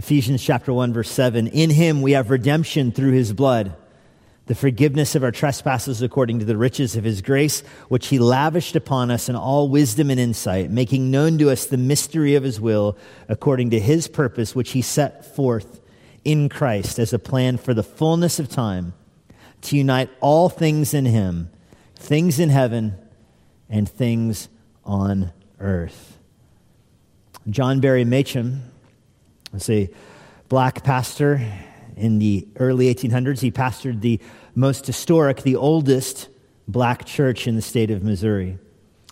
Ephesians chapter 1 verse 7. In him we have redemption through his blood, the forgiveness of our trespasses according to the riches of his grace, which he lavished upon us in all wisdom and insight, making known to us the mystery of his will according to his purpose, which he set forth in Christ as a plan for the fullness of time to unite all things in him, things in heaven and things on earth. John Berry Meachum was a black pastor in the early 1800s. He pastored the most historic, the oldest black church in the state of Missouri.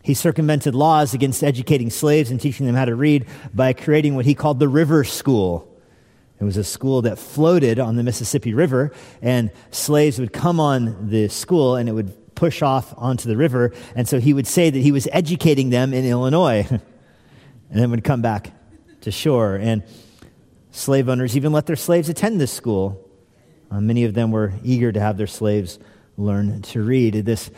He circumvented laws against educating slaves and teaching them how to read by creating what he called the River School. It was a school that floated on the Mississippi River, and slaves would come on the school and it would push off onto the river. And so he would say that he was educating them in Illinois, and then would come back to shore. And slave owners even let their slaves attend this school. Uh, many of them were eager to have their slaves learn to read. This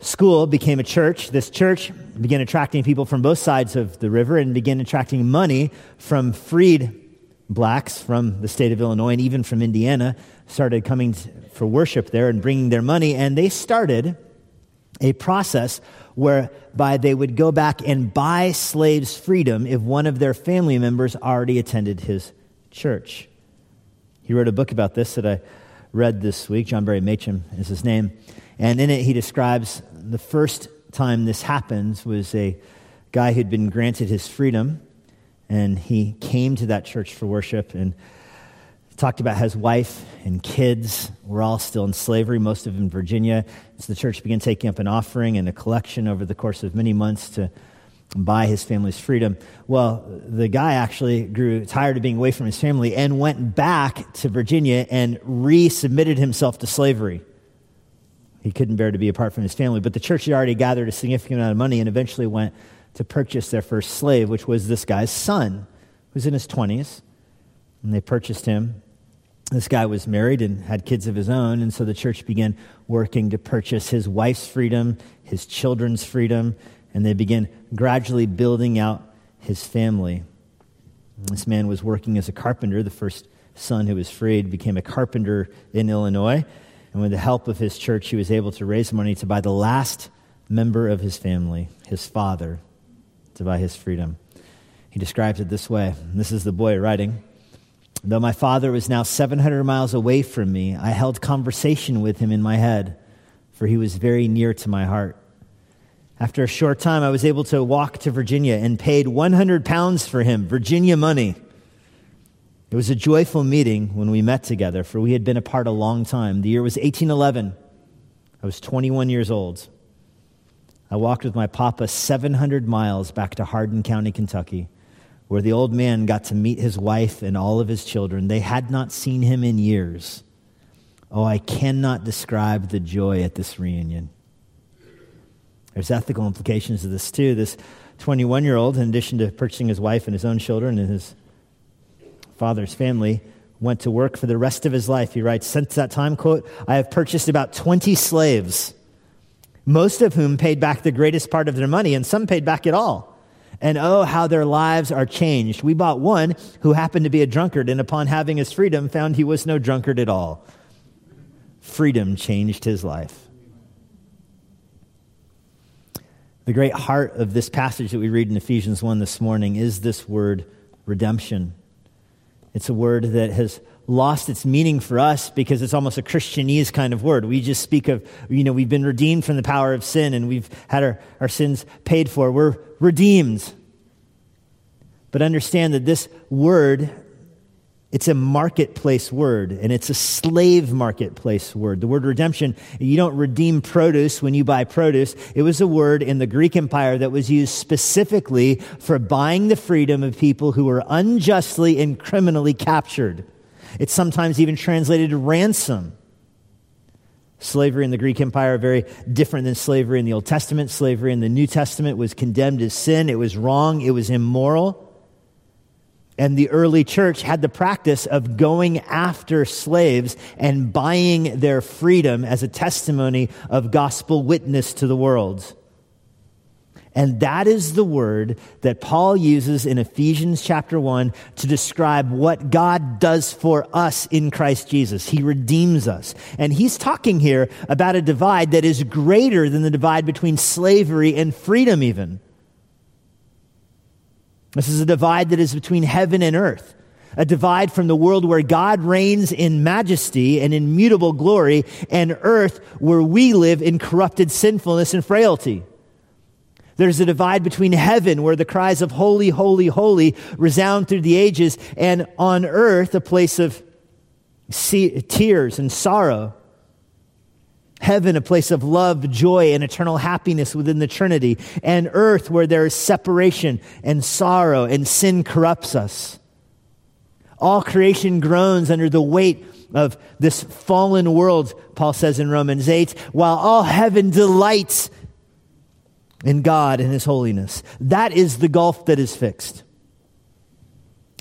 school became a church. This church began attracting people from both sides of the river and began attracting money from freed blacks from the state of Illinois and even from Indiana started coming for worship there and bringing their money. And they started a process whereby they would go back and buy slaves freedom if one of their family members already attended his church. He wrote a book about this that I read this week. John Berry Meachum is his name. And in it, he describes the first time this happens was a guy who'd been granted his freedom and he came to that church for worship and talked about his wife and kids were all still in slavery, most of them in Virginia. So the church began taking up an offering and a collection over the course of many months to buy his family's freedom. Well, the guy actually grew tired of being away from his family and went back to Virginia and resubmitted himself to slavery. He couldn't bear to be apart from his family, but the church had already gathered a significant amount of money and eventually went to purchase their first slave, which was this guy's son, who's in his 20s. And they purchased him. This guy was married and had kids of his own, and so the church began working to purchase his wife's freedom, his children's freedom, and they began gradually building out his family. This man was working as a carpenter. The first son who was freed became a carpenter in Illinois. And with the help of his church, he was able to raise money to buy the last member of his family, his father, to buy his freedom. He describes it this way. This is the boy writing. Though my father was now 700 miles away from me, I held conversation with him in my head, for he was very near to my heart. After a short time, I was able to walk to Virginia and paid 100 pounds for him, Virginia money. It was a joyful meeting when we met together, for we had been apart a long time. The year was 1811. I was 21 years old. I walked with my papa 700 miles back to Hardin County, Kentucky, where the old man got to meet his wife and all of his children. They had not seen him in years. Oh, I cannot describe the joy at this reunion. There's ethical implications of this, too. This 21 year old, in addition to purchasing his wife and his own children and his father's family, went to work for the rest of his life. He writes, Since that time, quote, I have purchased about 20 slaves most of whom paid back the greatest part of their money, and some paid back it all. And oh, how their lives are changed. We bought one who happened to be a drunkard, and upon having his freedom, found he was no drunkard at all. Freedom changed his life. The great heart of this passage that we read in Ephesians 1 this morning is this word redemption. It's a word that has lost its meaning for us because it's almost a Christianese kind of word. We just speak of, you know, we've been redeemed from the power of sin and we've had our, our sins paid for. We're redeemed. But understand that this word, it's a marketplace word and it's a slave marketplace word. The word redemption, you don't redeem produce when you buy produce. It was a word in the Greek Empire that was used specifically for buying the freedom of people who were unjustly and criminally captured. It's sometimes even translated ransom. Slavery in the Greek Empire, very different than slavery in the Old Testament. Slavery in the New Testament was condemned as sin. It was wrong. It was immoral. And the early church had the practice of going after slaves and buying their freedom as a testimony of gospel witness to the world. And that is the word that Paul uses in Ephesians chapter 1 to describe what God does for us in Christ Jesus. He redeems us. And he's talking here about a divide that is greater than the divide between slavery and freedom, even. This is a divide that is between heaven and earth a divide from the world where God reigns in majesty and in mutable glory, and earth where we live in corrupted sinfulness and frailty. There's a divide between heaven, where the cries of holy, holy, holy resound through the ages, and on earth, a place of tears and sorrow. Heaven, a place of love, joy, and eternal happiness within the Trinity. And earth, where there is separation and sorrow, and sin corrupts us. All creation groans under the weight of this fallen world, Paul says in Romans 8, while all heaven delights in God and His holiness. That is the gulf that is fixed.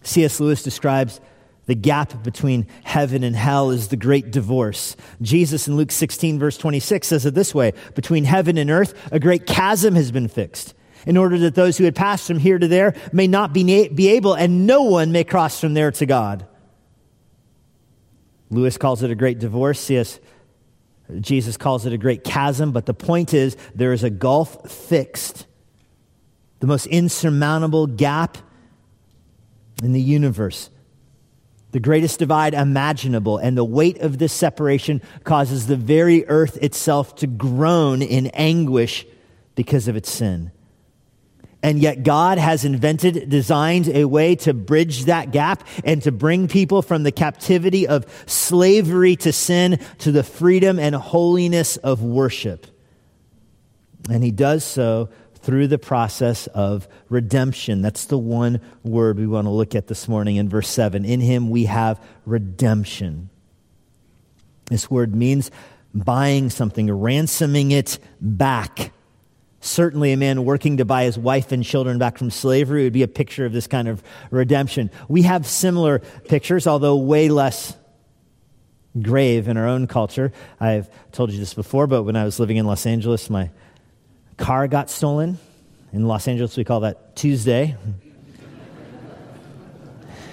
C.S. Lewis describes the gap between heaven and hell is the great divorce. Jesus in Luke 16, verse 26 says it this way Between heaven and earth, a great chasm has been fixed, in order that those who had passed from here to there may not be, be able, and no one may cross from there to God. Lewis calls it a great divorce. C.S. Jesus calls it a great chasm, but the point is there is a gulf fixed, the most insurmountable gap in the universe, the greatest divide imaginable. And the weight of this separation causes the very earth itself to groan in anguish because of its sin. And yet God has invented, designed a way to bridge that gap and to bring people from the captivity of slavery to sin to the freedom and holiness of worship. And he does so through the process of redemption. That's the one word we want to look at this morning in verse 7. In him we have redemption. This word means buying something, ransoming it back Certainly, a man working to buy his wife and children back from slavery would be a picture of this kind of redemption. We have similar pictures, although way less grave in our own culture. I've told you this before, but when I was living in Los Angeles, my car got stolen. In Los Angeles, we call that Tuesday.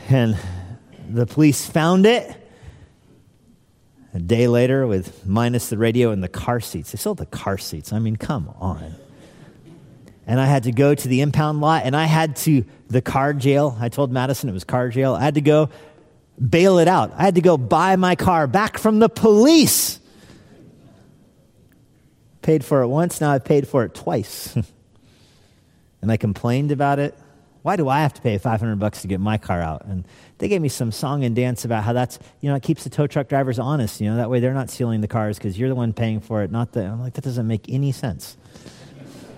and the police found it. A day later, with minus the radio and the car seats. They sold the car seats. I mean, come on and I had to go to the impound lot and I had to, the car jail, I told Madison it was car jail. I had to go bail it out. I had to go buy my car back from the police. Paid for it once, now I've paid for it twice. and I complained about it. Why do I have to pay 500 bucks to get my car out? And they gave me some song and dance about how that's, you know, it keeps the tow truck drivers honest. You know, that way they're not stealing the cars because you're the one paying for it, not the. I'm like, that doesn't make any sense.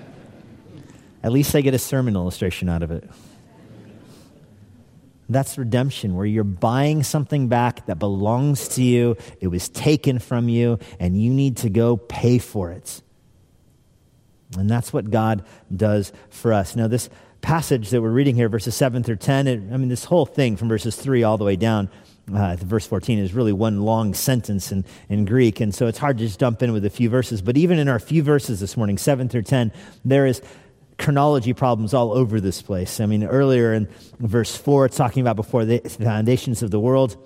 At least I get a sermon illustration out of it. That's redemption, where you're buying something back that belongs to you, it was taken from you, and you need to go pay for it. And that's what God does for us. Now, this passage that we're reading here, verses 7 through 10, it, I mean, this whole thing from verses 3 all the way down uh, to verse 14 is really one long sentence in, in Greek. And so it's hard to just dump in with a few verses. But even in our few verses this morning, 7 through 10, there is chronology problems all over this place. I mean, earlier in verse 4, it's talking about before the foundations of the world.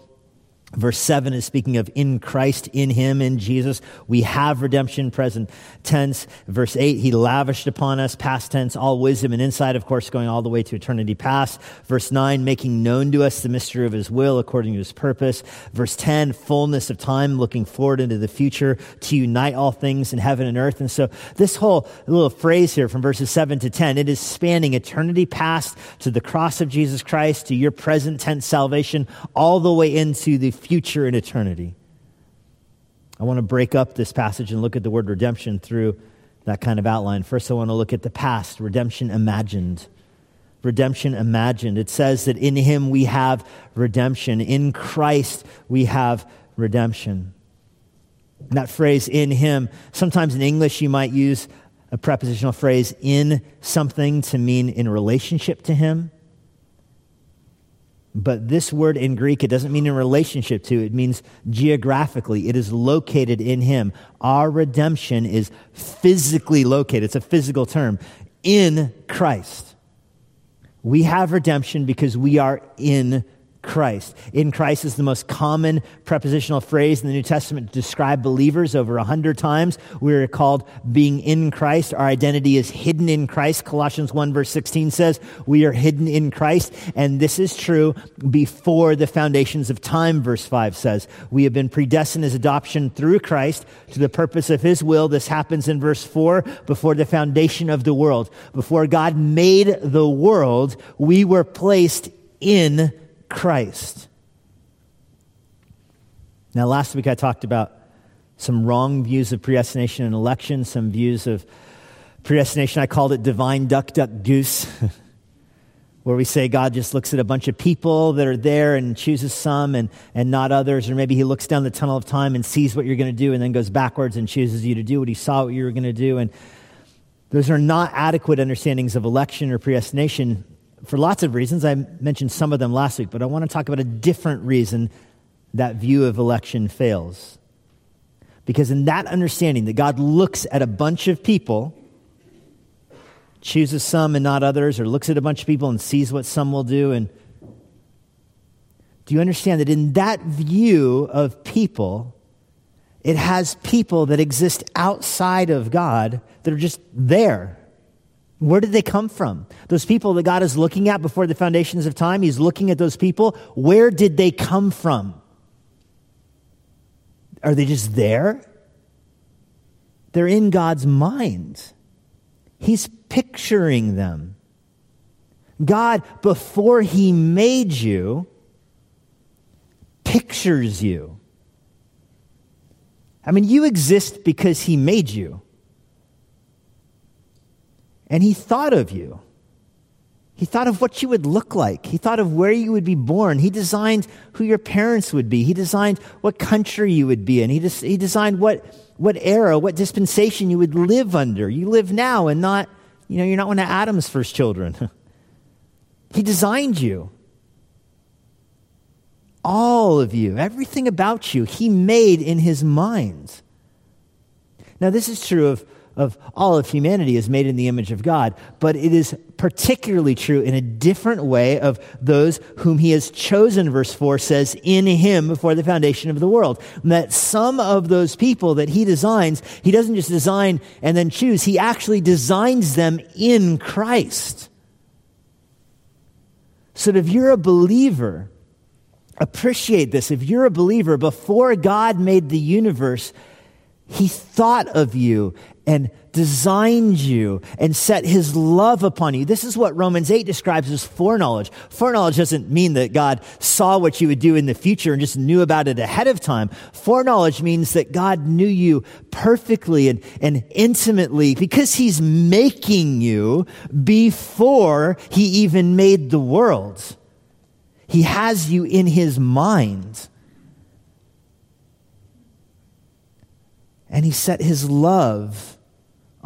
Verse 7 is speaking of in Christ, in Him, in Jesus. We have redemption, present tense. Verse 8, He lavished upon us, past tense, all wisdom and insight, of course, going all the way to eternity past. Verse 9, making known to us the mystery of His will according to His purpose. Verse 10, fullness of time, looking forward into the future to unite all things in heaven and earth. And so this whole little phrase here from verses 7 to 10, it is spanning eternity past to the cross of Jesus Christ, to your present tense salvation, all the way into the future in eternity. I want to break up this passage and look at the word redemption through that kind of outline. First, I want to look at the past, redemption imagined. Redemption imagined. It says that in him we have redemption. In Christ we have redemption. that phrase, in him, sometimes in English you might use a prepositional phrase, in something, to mean in relationship to him. But this word in Greek, it doesn't mean in relationship to, it means geographically. It is located in Him. Our redemption is physically located. It's a physical term in Christ. We have redemption because we are in Christ. In Christ is the most common prepositional phrase in the New Testament to describe believers over a hundred times. We are called being in Christ. Our identity is hidden in Christ. Colossians 1 verse 16 says we are hidden in Christ. And this is true before the foundations of time, verse 5 says. We have been predestined as adoption through Christ to the purpose of his will. This happens in verse 4 before the foundation of the world. Before God made the world, we were placed in Christ. Now, last week I talked about some wrong views of predestination and election, some views of predestination. I called it divine duck, duck, goose, where we say God just looks at a bunch of people that are there and chooses some and, and not others. Or maybe he looks down the tunnel of time and sees what you're going to do and then goes backwards and chooses you to do what he saw what you were going to do. And those are not adequate understandings of election or predestination for lots of reasons. I mentioned some of them last week, but I want to talk about a different reason that view of election fails. Because in that understanding that God looks at a bunch of people, chooses some and not others, or looks at a bunch of people and sees what some will do, and do you understand that in that view of people, it has people that exist outside of God that are just there? Where did they come from? Those people that God is looking at before the foundations of time, He's looking at those people. Where did they come from? Are they just there? They're in God's mind. He's picturing them. God, before He made you, pictures you. I mean, you exist because He made you. And he thought of you. He thought of what you would look like. He thought of where you would be born. He designed who your parents would be. He designed what country you would be in. He, des- he designed what, what era, what dispensation you would live under. You live now and not, you know, you're not one of Adam's first children. he designed you. All of you, everything about you, he made in his mind. Now, this is true of of all of humanity is made in the image of God, but it is particularly true in a different way of those whom he has chosen, verse 4 says, in him before the foundation of the world. And that some of those people that he designs, he doesn't just design and then choose, he actually designs them in Christ. So if you're a believer, appreciate this. If you're a believer, before God made the universe, he thought of you and designed you and set his love upon you. This is what Romans 8 describes as foreknowledge. Foreknowledge doesn't mean that God saw what you would do in the future and just knew about it ahead of time. Foreknowledge means that God knew you perfectly and, and intimately because he's making you before he even made the world. He has you in his mind. And he set his love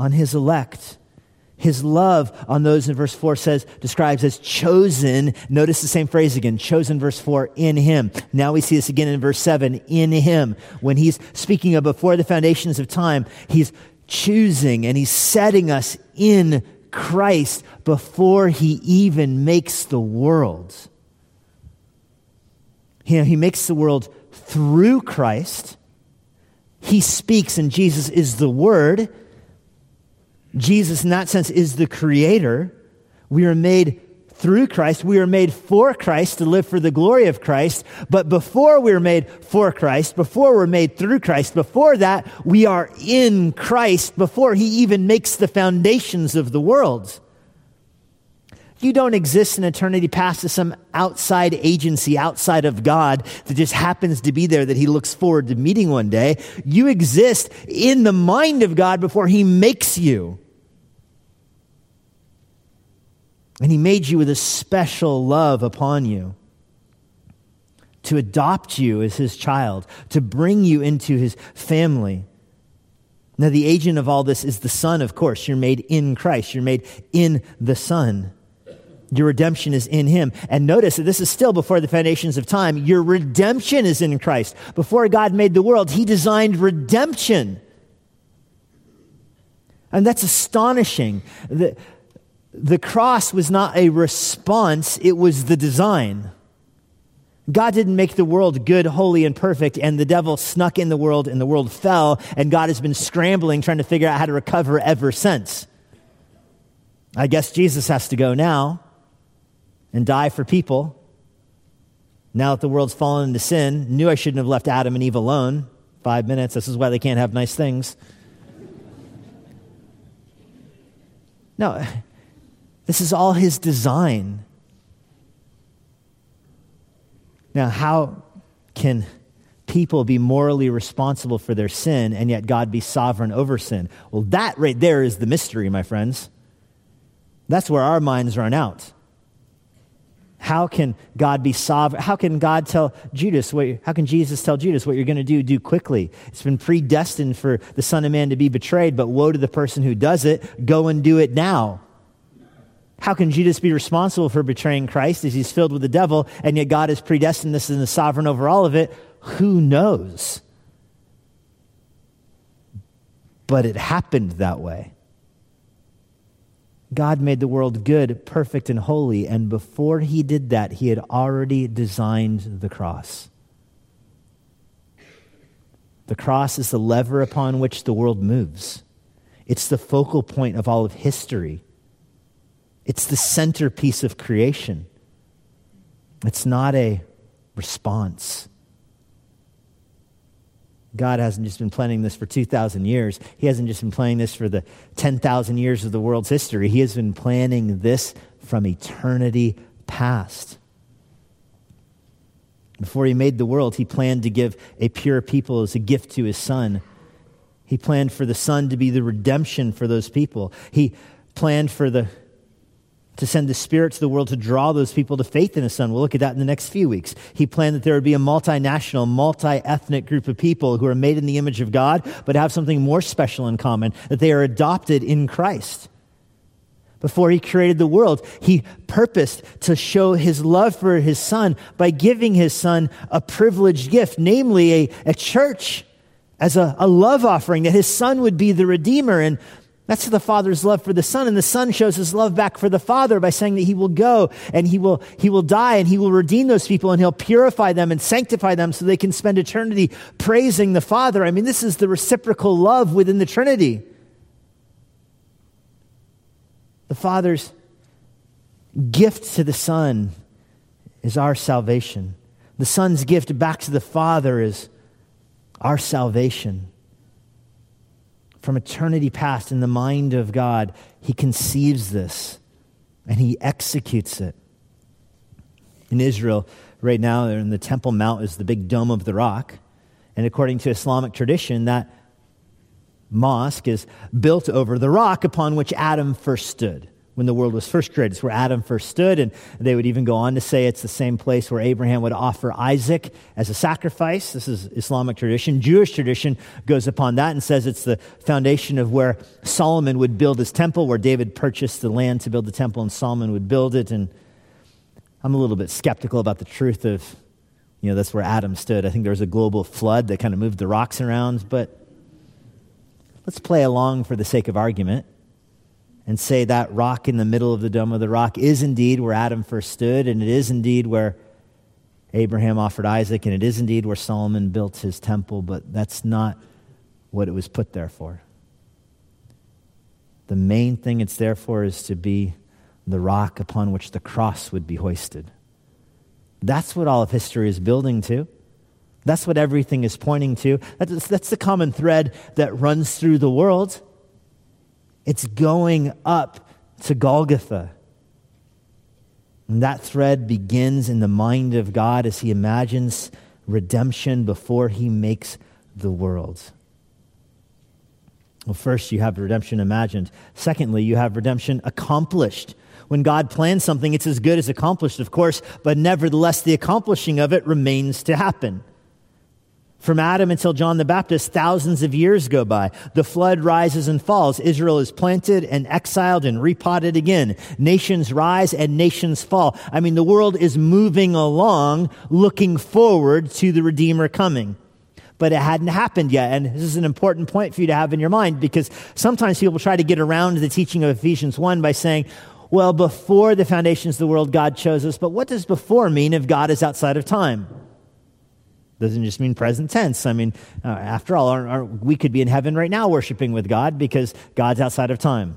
on his elect. His love on those in verse 4 says, describes as chosen. Notice the same phrase again, chosen, verse 4, in him. Now we see this again in verse 7, in him. When he's speaking of before the foundations of time, he's choosing and he's setting us in Christ before he even makes the world. You know, he makes the world through Christ he speaks, and Jesus is the Word. Jesus, in that sense, is the Creator. We are made through Christ. We are made for Christ to live for the glory of Christ. But before we are made for Christ, before we're made through Christ, before that, we are in Christ before He even makes the foundations of the world. You don't exist in eternity past as some outside agency outside of God that just happens to be there that he looks forward to meeting one day. You exist in the mind of God before he makes you. And he made you with a special love upon you to adopt you as his child, to bring you into his family. Now, the agent of all this is the Son, of course. You're made in Christ, you're made in the Son. Your redemption is in him. And notice that this is still before the foundations of time. Your redemption is in Christ. Before God made the world, he designed redemption. And that's astonishing. The, the cross was not a response, it was the design. God didn't make the world good, holy, and perfect, and the devil snuck in the world and the world fell, and God has been scrambling trying to figure out how to recover ever since. I guess Jesus has to go now and die for people. Now that the world's fallen into sin, knew I shouldn't have left Adam and Eve alone. Five minutes, this is why they can't have nice things. No, this is all his design. Now, how can people be morally responsible for their sin and yet God be sovereign over sin? Well, that right there is the mystery, my friends. That's where our minds run out. How can God be sovereign? How can God tell Judas, what, how can Jesus tell Judas what you're going to do? Do quickly. It's been predestined for the Son of Man to be betrayed, but woe to the person who does it. Go and do it now. How can Judas be responsible for betraying Christ as he's filled with the devil, and yet God has predestined this and is sovereign over all of it? Who knows? But it happened that way. God made the world good, perfect, and holy, and before he did that, he had already designed the cross. The cross is the lever upon which the world moves. It's the focal point of all of history. It's the centerpiece of creation. It's not a response. God hasn't just been planning this for 2,000 years. He hasn't just been planning this for the 10,000 years of the world's history. He has been planning this from eternity past. Before he made the world, he planned to give a pure people as a gift to his son. He planned for the son to be the redemption for those people. He planned for the to send the Spirit to the world to draw those people to faith in His Son. We'll look at that in the next few weeks. He planned that there would be a multinational, multi ethnic group of people who are made in the image of God, but have something more special in common that they are adopted in Christ. Before He created the world, He purposed to show His love for His Son by giving His Son a privileged gift, namely a, a church as a, a love offering, that His Son would be the Redeemer. And that's the Father's love for the Son. And the Son shows his love back for the Father by saying that he will go and he will, he will die and he will redeem those people and he'll purify them and sanctify them so they can spend eternity praising the Father. I mean, this is the reciprocal love within the Trinity. The Father's gift to the Son is our salvation. The Son's gift back to the Father is our salvation from eternity past in the mind of God, he conceives this and he executes it. In Israel, right now, they're in the Temple Mount is the big dome of the rock. And according to Islamic tradition, that mosque is built over the rock upon which Adam first stood when the world was first created. It's where Adam first stood, and they would even go on to say it's the same place where Abraham would offer Isaac as a sacrifice. This is Islamic tradition. Jewish tradition goes upon that and says it's the foundation of where Solomon would build his temple, where David purchased the land to build the temple, and Solomon would build it. And I'm a little bit skeptical about the truth of, you know, that's where Adam stood. I think there was a global flood that kind of moved the rocks around, but let's play along for the sake of argument and say that rock in the middle of the dome of the rock is indeed where Adam first stood, and it is indeed where Abraham offered Isaac, and it is indeed where Solomon built his temple, but that's not what it was put there for. The main thing it's there for is to be the rock upon which the cross would be hoisted. That's what all of history is building to. That's what everything is pointing to. That's, that's the common thread that runs through the world. It's going up to Golgotha. And that thread begins in the mind of God as he imagines redemption before he makes the world. Well, first, you have redemption imagined. Secondly, you have redemption accomplished. When God plans something, it's as good as accomplished, of course, but nevertheless, the accomplishing of it remains to happen. From Adam until John the Baptist, thousands of years go by. The flood rises and falls. Israel is planted and exiled and repotted again. Nations rise and nations fall. I mean, the world is moving along, looking forward to the Redeemer coming. But it hadn't happened yet. And this is an important point for you to have in your mind because sometimes people try to get around the teaching of Ephesians 1 by saying, Well, before the foundations of the world, God chose us. But what does before mean if God is outside of time? Doesn't just mean present tense. I mean, uh, after all, we could be in heaven right now worshiping with God because God's outside of time.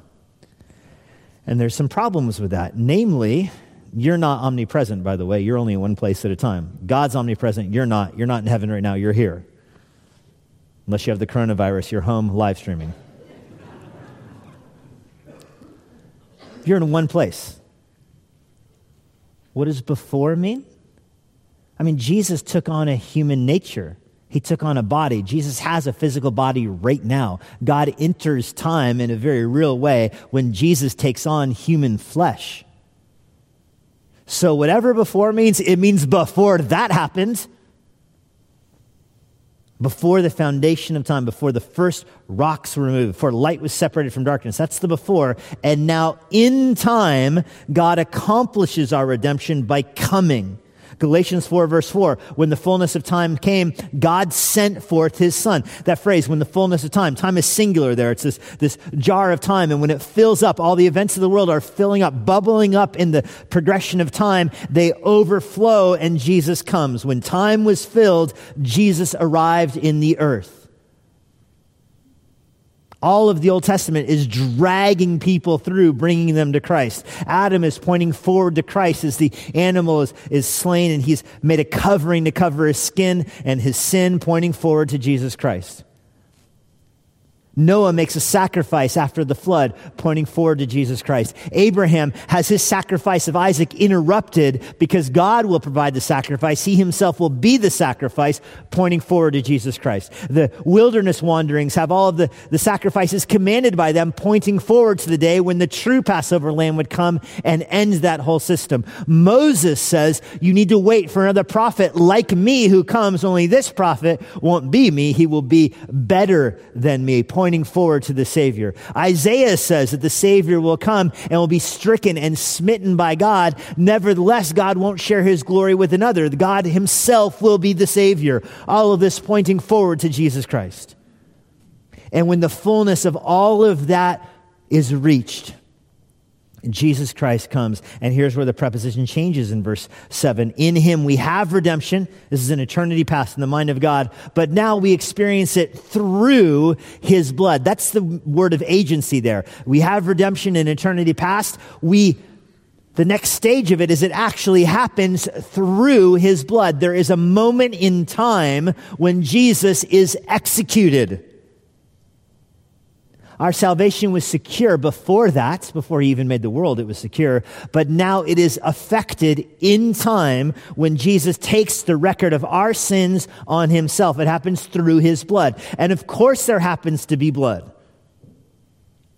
And there's some problems with that. Namely, you're not omnipresent, by the way. You're only in one place at a time. God's omnipresent. You're not. You're not in heaven right now. You're here. Unless you have the coronavirus, you're home live streaming. You're in one place. What does before mean? I mean, Jesus took on a human nature. He took on a body. Jesus has a physical body right now. God enters time in a very real way when Jesus takes on human flesh. So, whatever before means, it means before that happened before the foundation of time, before the first rocks were removed, before light was separated from darkness. That's the before. And now in time, God accomplishes our redemption by coming. Galatians 4 verse 4, when the fullness of time came, God sent forth his son. That phrase, when the fullness of time, time is singular there. It's this, this jar of time. And when it fills up, all the events of the world are filling up, bubbling up in the progression of time. They overflow and Jesus comes. When time was filled, Jesus arrived in the earth all of the Old Testament is dragging people through, bringing them to Christ. Adam is pointing forward to Christ as the animal is, is slain and he's made a covering to cover his skin and his sin pointing forward to Jesus Christ. Noah makes a sacrifice after the flood, pointing forward to Jesus Christ. Abraham has his sacrifice of Isaac interrupted because God will provide the sacrifice. He himself will be the sacrifice, pointing forward to Jesus Christ. The wilderness wanderings have all of the, the sacrifices commanded by them, pointing forward to the day when the true Passover lamb would come and end that whole system. Moses says, you need to wait for another prophet like me who comes, only this prophet won't be me. He will be better than me pointing forward to the Savior. Isaiah says that the Savior will come and will be stricken and smitten by God. Nevertheless, God won't share his glory with another. God himself will be the Savior. All of this pointing forward to Jesus Christ. And when the fullness of all of that is reached, Jesus Christ comes. And here's where the preposition changes in verse 7. In him we have redemption. This is an eternity past in the mind of God. But now we experience it through his blood. That's the word of agency there. We have redemption in eternity past. We the next stage of it is it actually happens through his blood. There is a moment in time when Jesus is executed. Our salvation was secure before that, before he even made the world, it was secure. But now it is affected in time when Jesus takes the record of our sins on himself. It happens through his blood. And of course, there happens to be blood.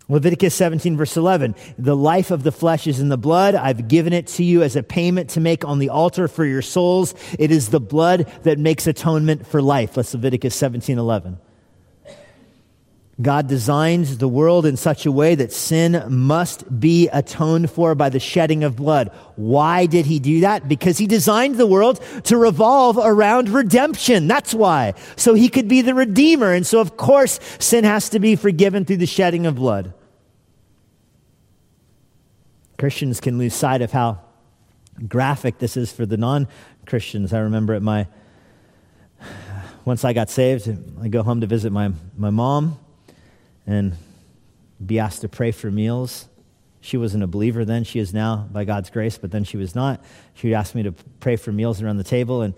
Leviticus 17, verse 11. The life of the flesh is in the blood. I've given it to you as a payment to make on the altar for your souls. It is the blood that makes atonement for life. That's Leviticus 17, 11. God designs the world in such a way that sin must be atoned for by the shedding of blood. Why did he do that? Because he designed the world to revolve around redemption. That's why. So he could be the redeemer. And so, of course, sin has to be forgiven through the shedding of blood. Christians can lose sight of how graphic this is for the non Christians. I remember at my, once I got saved, I go home to visit my, my mom and be asked to pray for meals. She wasn't a believer then. She is now, by God's grace, but then she was not. She would ask me to pray for meals around the table. And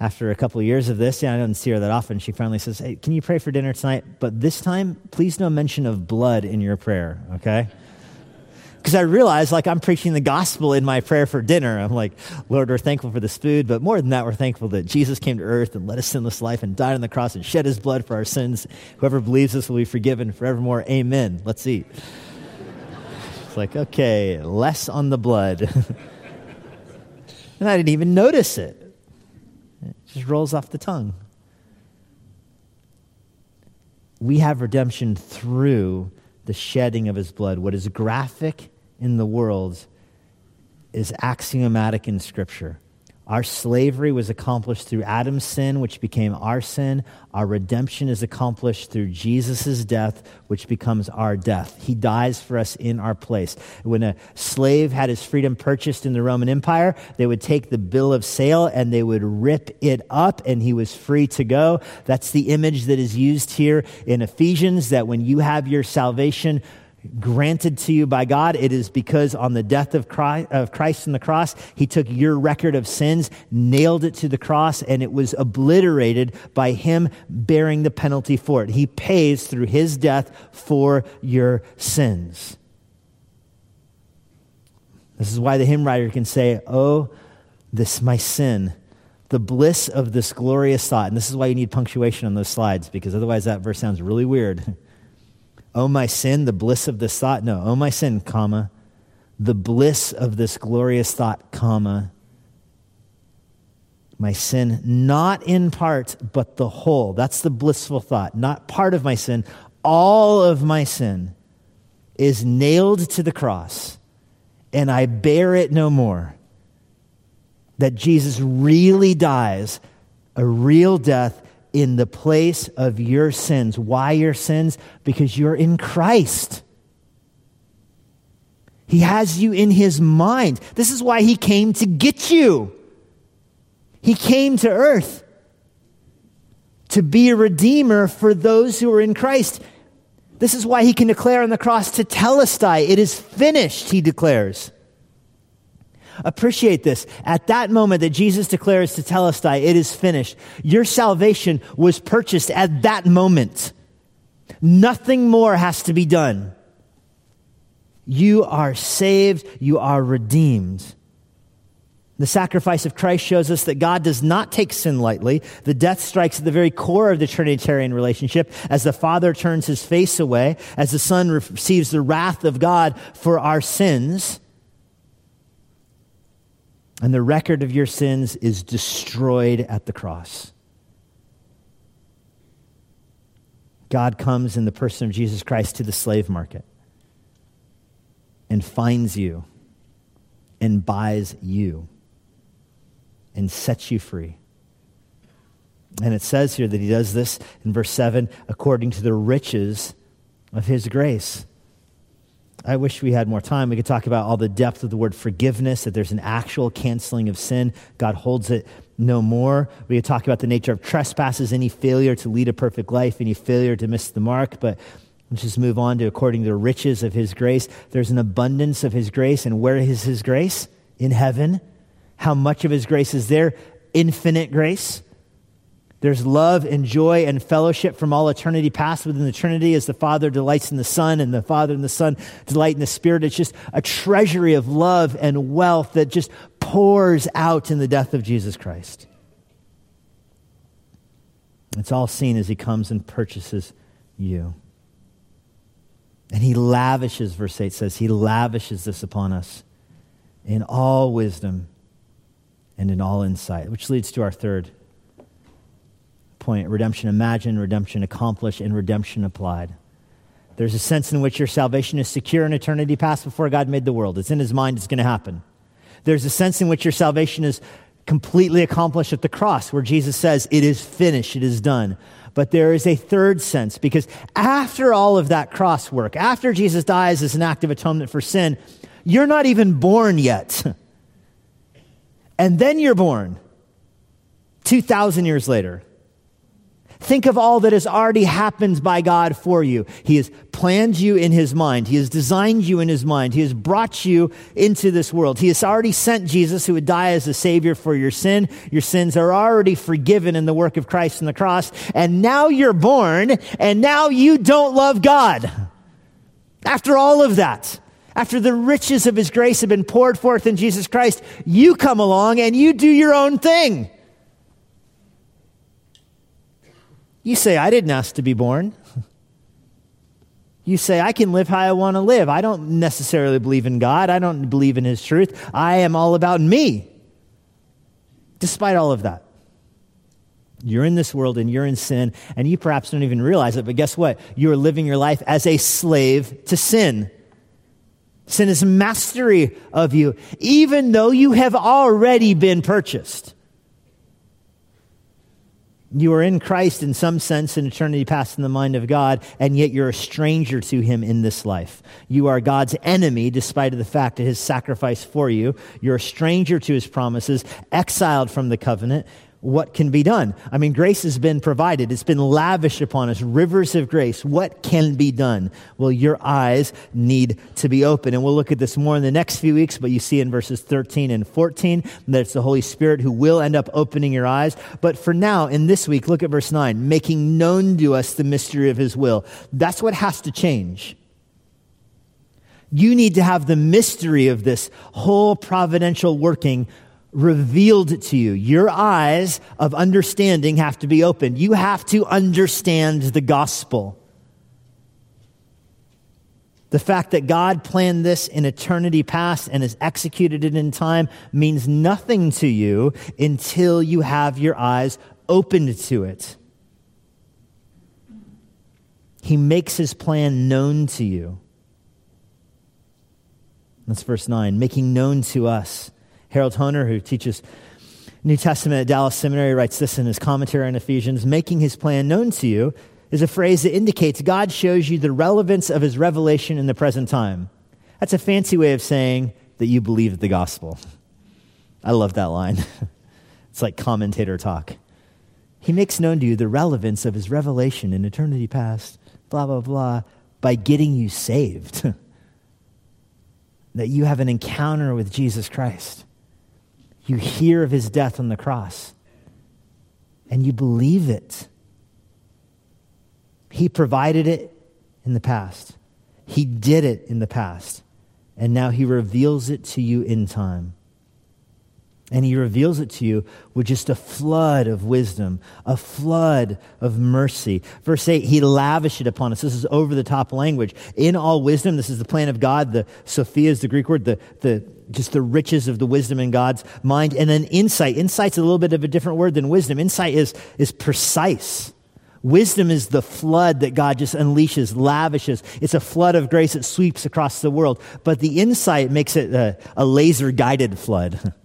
after a couple of years of this, yeah, I don't see her that often, she finally says, Hey, can you pray for dinner tonight? But this time, please no mention of blood in your prayer, okay? Because I realized like I'm preaching the gospel in my prayer for dinner. I'm like, Lord, we're thankful for this food, but more than that, we're thankful that Jesus came to earth and led us sinless life and died on the cross and shed his blood for our sins. Whoever believes this will be forgiven forevermore. Amen. Let's eat. it's like, okay, less on the blood. and I didn't even notice it. It just rolls off the tongue. We have redemption through the shedding of his blood. What is graphic in the world is axiomatic in Scripture. Our slavery was accomplished through Adam's sin, which became our sin. Our redemption is accomplished through Jesus' death, which becomes our death. He dies for us in our place. When a slave had his freedom purchased in the Roman Empire, they would take the bill of sale and they would rip it up, and he was free to go. That's the image that is used here in Ephesians that when you have your salvation, granted to you by God. It is because on the death of Christ, of Christ on the cross, he took your record of sins, nailed it to the cross, and it was obliterated by him bearing the penalty for it. He pays through his death for your sins. This is why the hymn writer can say, Oh, this my sin. The bliss of this glorious thought. And this is why you need punctuation on those slides, because otherwise that verse sounds really weird. Oh, my sin, the bliss of this thought. No, oh, my sin, comma, the bliss of this glorious thought, comma. My sin, not in part, but the whole. That's the blissful thought. Not part of my sin, all of my sin is nailed to the cross, and I bear it no more. That Jesus really dies a real death in the place of your sins. Why your sins? Because you're in Christ. He has you in his mind. This is why he came to get you. He came to earth to be a redeemer for those who are in Christ. This is why he can declare on the cross tetelestai, it is finished, he declares. Appreciate this. At that moment that Jesus declares tetelestai, it is finished. Your salvation was purchased at that moment. Nothing more has to be done. You are saved. You are redeemed. The sacrifice of Christ shows us that God does not take sin lightly. The death strikes at the very core of the Trinitarian relationship as the Father turns his face away, as the Son receives the wrath of God for our sins and the record of your sins is destroyed at the cross. God comes in the person of Jesus Christ to the slave market and finds you and buys you and sets you free. And it says here that he does this in verse 7 according to the riches of his grace. I wish we had more time. We could talk about all the depth of the word forgiveness, that there's an actual canceling of sin. God holds it no more. We could talk about the nature of trespasses, any failure to lead a perfect life, any failure to miss the mark. But let's just move on to according to the riches of his grace. There's an abundance of his grace. And where is his grace? In heaven. How much of his grace is there? Infinite grace. There's love and joy and fellowship from all eternity past within the Trinity as the Father delights in the Son and the Father and the Son delight in the Spirit. It's just a treasury of love and wealth that just pours out in the death of Jesus Christ. It's all seen as he comes and purchases you. And he lavishes, verse 8 says, he lavishes this upon us in all wisdom and in all insight, which leads to our third point redemption imagined, redemption accomplished, and redemption applied. There's a sense in which your salvation is secure in eternity past before God made the world. It's in his mind, it's going to happen. There's a sense in which your salvation is completely accomplished at the cross, where Jesus says, It is finished, it is done. But there is a third sense, because after all of that cross work, after Jesus dies as an act of atonement for sin, you're not even born yet. and then you're born 2,000 years later. Think of all that has already happened by God for you. He has planned you in His mind. He has designed you in His mind. He has brought you into this world. He has already sent Jesus who would die as a Savior for your sin. Your sins are already forgiven in the work of Christ on the cross. And now you're born, and now you don't love God. After all of that, after the riches of His grace have been poured forth in Jesus Christ, you come along and you do your own thing. You say, I didn't ask to be born. You say, I can live how I want to live. I don't necessarily believe in God. I don't believe in His truth. I am all about me. Despite all of that, you're in this world and you're in sin, and you perhaps don't even realize it, but guess what? You're living your life as a slave to sin. Sin is mastery of you, even though you have already been purchased. You are in Christ in some sense in eternity past in the mind of God, and yet you're a stranger to him in this life. You are God's enemy despite of the fact of his sacrifice for you. You're a stranger to his promises, exiled from the covenant, what can be done? I mean, grace has been provided. It's been lavished upon us, rivers of grace. What can be done? Well, your eyes need to be open. And we'll look at this more in the next few weeks, but you see in verses 13 and 14 that it's the Holy Spirit who will end up opening your eyes. But for now, in this week, look at verse 9, making known to us the mystery of his will. That's what has to change. You need to have the mystery of this whole providential working revealed to you. Your eyes of understanding have to be opened. You have to understand the gospel. The fact that God planned this in eternity past and has executed it in time means nothing to you until you have your eyes opened to it. He makes his plan known to you. That's verse 9, making known to us Harold Hoehner, who teaches New Testament at Dallas Seminary, writes this in his commentary on Ephesians making his plan known to you is a phrase that indicates God shows you the relevance of his revelation in the present time. That's a fancy way of saying that you believe the gospel. I love that line. it's like commentator talk. He makes known to you the relevance of his revelation in eternity past, blah, blah, blah, by getting you saved. that you have an encounter with Jesus Christ you hear of his death on the cross and you believe it. He provided it in the past, he did it in the past, and now he reveals it to you in time. And he reveals it to you with just a flood of wisdom, a flood of mercy. Verse 8, he lavished it upon us. This is over the top language. In all wisdom, this is the plan of God. The Sophia is the Greek word, the, the just the riches of the wisdom in God's mind. And then insight. Insight's a little bit of a different word than wisdom. Insight is, is precise. Wisdom is the flood that God just unleashes, lavishes. It's a flood of grace that sweeps across the world. But the insight makes it a, a laser guided flood.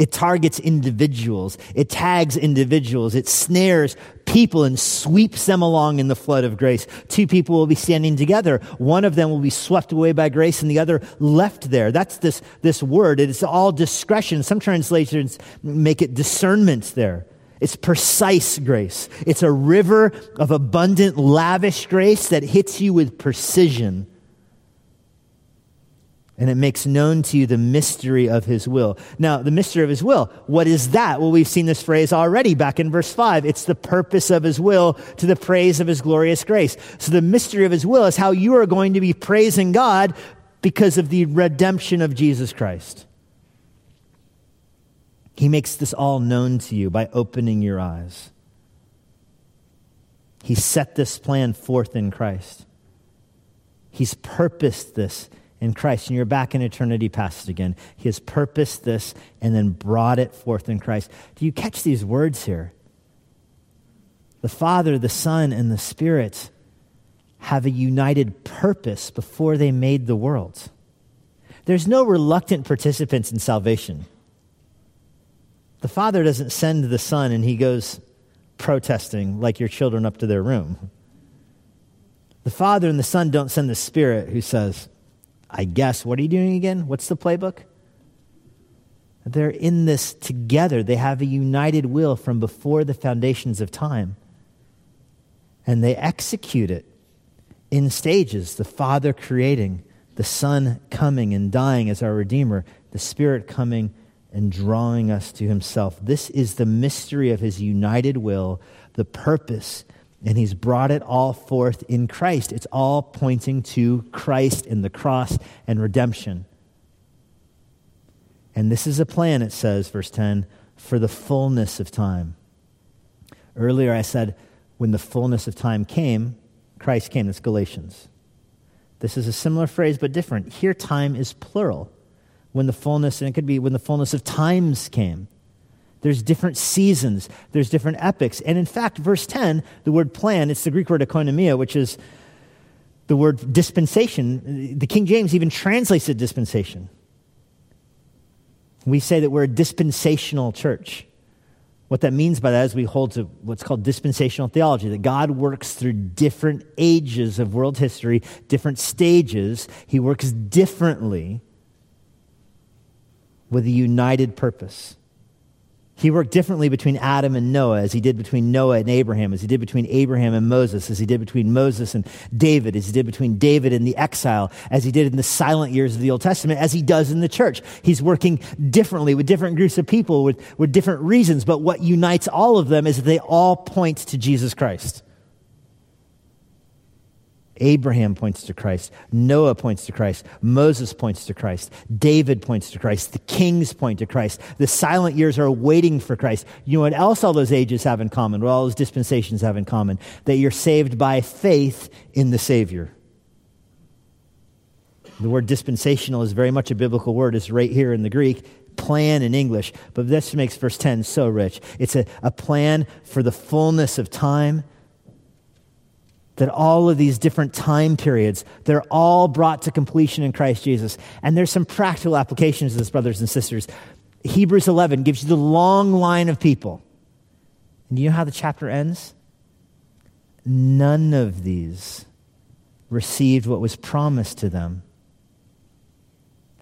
It targets individuals. It tags individuals. It snares people and sweeps them along in the flood of grace. Two people will be standing together. One of them will be swept away by grace and the other left there. That's this, this word. It's all discretion. Some translations make it discernment there. It's precise grace. It's a river of abundant, lavish grace that hits you with precision and it makes known to you the mystery of his will. Now, the mystery of his will, what is that? Well, we've seen this phrase already back in verse 5. It's the purpose of his will to the praise of his glorious grace. So the mystery of his will is how you are going to be praising God because of the redemption of Jesus Christ. He makes this all known to you by opening your eyes. He set this plan forth in Christ. He's purposed this in Christ, and you're back in eternity past again. He has purposed this and then brought it forth in Christ. Do you catch these words here? The Father, the Son, and the Spirit have a united purpose before they made the world. There's no reluctant participants in salvation. The Father doesn't send the Son and he goes protesting like your children up to their room. The Father and the Son don't send the Spirit who says, I guess, what are you doing again? What's the playbook? They're in this together. They have a united will from before the foundations of time. And they execute it in stages the Father creating, the Son coming and dying as our Redeemer, the Spirit coming and drawing us to Himself. This is the mystery of His united will, the purpose and he's brought it all forth in Christ. It's all pointing to Christ and the cross and redemption. And this is a plan, it says, verse 10, for the fullness of time. Earlier I said, when the fullness of time came, Christ came. That's Galatians. This is a similar phrase, but different. Here, time is plural. When the fullness, and it could be when the fullness of times came. There's different seasons, there's different epics. And in fact, verse 10, the word plan, it's the Greek word oikonomia, which is The word dispensation, the King James even translates it dispensation. We say that we're a dispensational church. What that means by that is we hold to what's called dispensational theology, that God works through different ages of world history, different stages. He works differently with a united purpose. He worked differently between Adam and Noah as he did between Noah and Abraham, as he did between Abraham and Moses, as he did between Moses and David, as he did between David and the exile, as he did in the silent years of the Old Testament, as he does in the church. He's working differently with different groups of people with, with different reasons, but what unites all of them is that they all point to Jesus Christ. Abraham points to Christ. Noah points to Christ. Moses points to Christ. David points to Christ. The kings point to Christ. The silent years are waiting for Christ. You know what else all those ages have in common? What all those dispensations have in common? That you're saved by faith in the Savior. The word dispensational is very much a biblical word. It's right here in the Greek, plan in English. But this makes verse 10 so rich. It's a, a plan for the fullness of time that all of these different time periods, they're all brought to completion in Christ Jesus. And there's some practical applications of this, brothers and sisters. Hebrews 11 gives you the long line of people. And you know how the chapter ends? None of these received what was promised to them.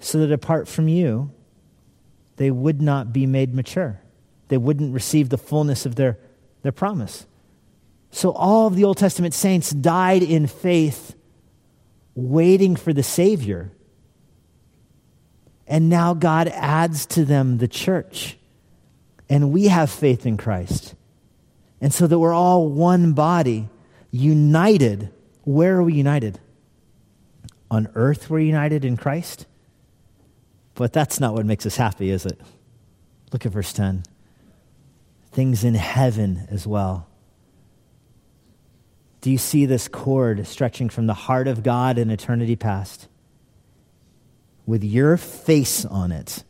So that apart from you, they would not be made mature. They wouldn't receive the fullness of their, their promise. So all of the Old Testament saints died in faith, waiting for the Savior. And now God adds to them the church. And we have faith in Christ. And so that we're all one body, united. Where are we united? On earth, we're united in Christ. But that's not what makes us happy, is it? Look at verse 10. Things in heaven as well. Do you see this cord stretching from the heart of God in eternity past? With your face on it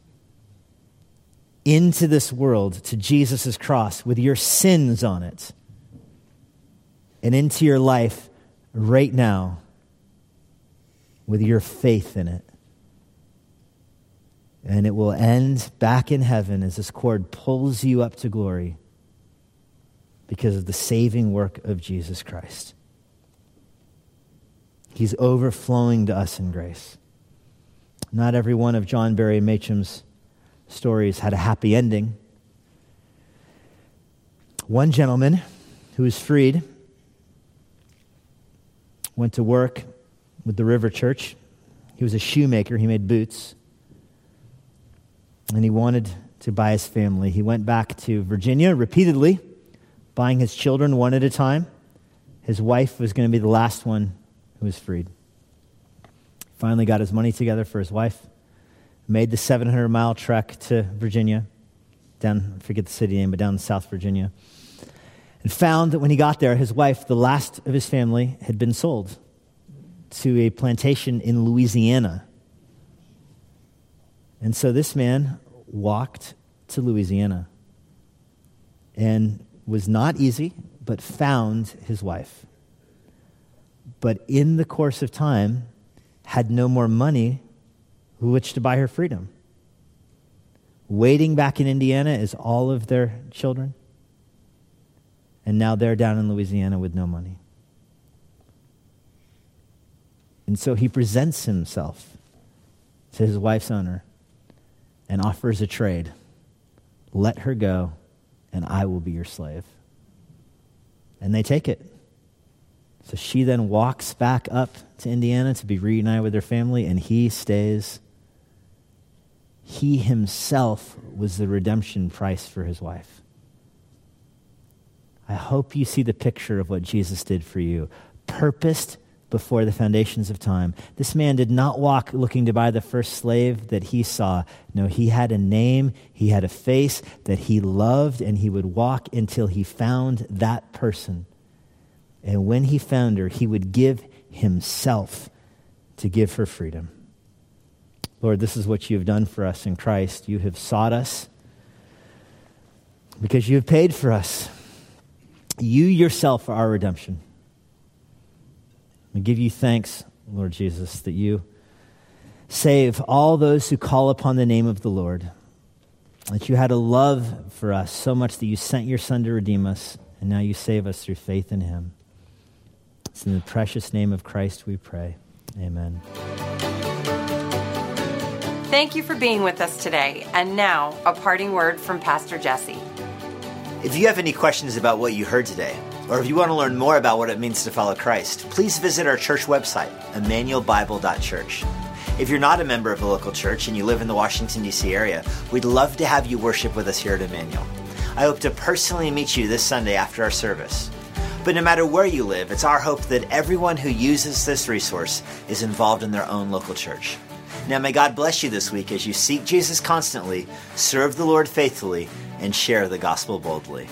into this world to Jesus' cross, with your sins on it, and into your life right now with your faith in it. And it will end back in heaven as this cord pulls you up to glory because of the saving work of Jesus Christ. He's overflowing to us in grace. Not every one of John Berry Meachum's stories had a happy ending. One gentleman who was freed went to work with the River Church. He was a shoemaker, he made boots. And he wanted to buy his family. He went back to Virginia repeatedly buying his children one at a time. His wife was going to be the last one who was freed. Finally, got his money together for his wife, made the 700 mile trek to Virginia, down, I forget the city name, but down in South Virginia, and found that when he got there, his wife, the last of his family, had been sold to a plantation in Louisiana. And so this man walked to Louisiana and was not easy, but found his wife. But in the course of time, had no more money with which to buy her freedom. Waiting back in Indiana is all of their children. And now they're down in Louisiana with no money. And so he presents himself to his wife's owner and offers a trade. Let her go and I will be your slave. And they take it. So she then walks back up to Indiana to be reunited with her family, and he stays. He himself was the redemption price for his wife. I hope you see the picture of what Jesus did for you. Purposed before the foundations of time. This man did not walk looking to buy the first slave that he saw. No, he had a name, he had a face that he loved, and he would walk until he found that person. And when he found her, he would give himself to give her freedom. Lord, this is what you have done for us in Christ. You have sought us because you have paid for us. You yourself are our redemption. We give you thanks, Lord Jesus, that you save all those who call upon the name of the Lord. That you had a love for us so much that you sent your Son to redeem us, and now you save us through faith in him. It's in the precious name of Christ we pray. Amen. Thank you for being with us today. And now, a parting word from Pastor Jesse. If you have any questions about what you heard today, or if you want to learn more about what it means to follow Christ, please visit our church website, emmanuelbible.church. If you're not a member of a local church and you live in the Washington, D.C. area, we'd love to have you worship with us here at Emmanuel. I hope to personally meet you this Sunday after our service. But no matter where you live, it's our hope that everyone who uses this resource is involved in their own local church. Now, may God bless you this week as you seek Jesus constantly, serve the Lord faithfully, and share the gospel boldly.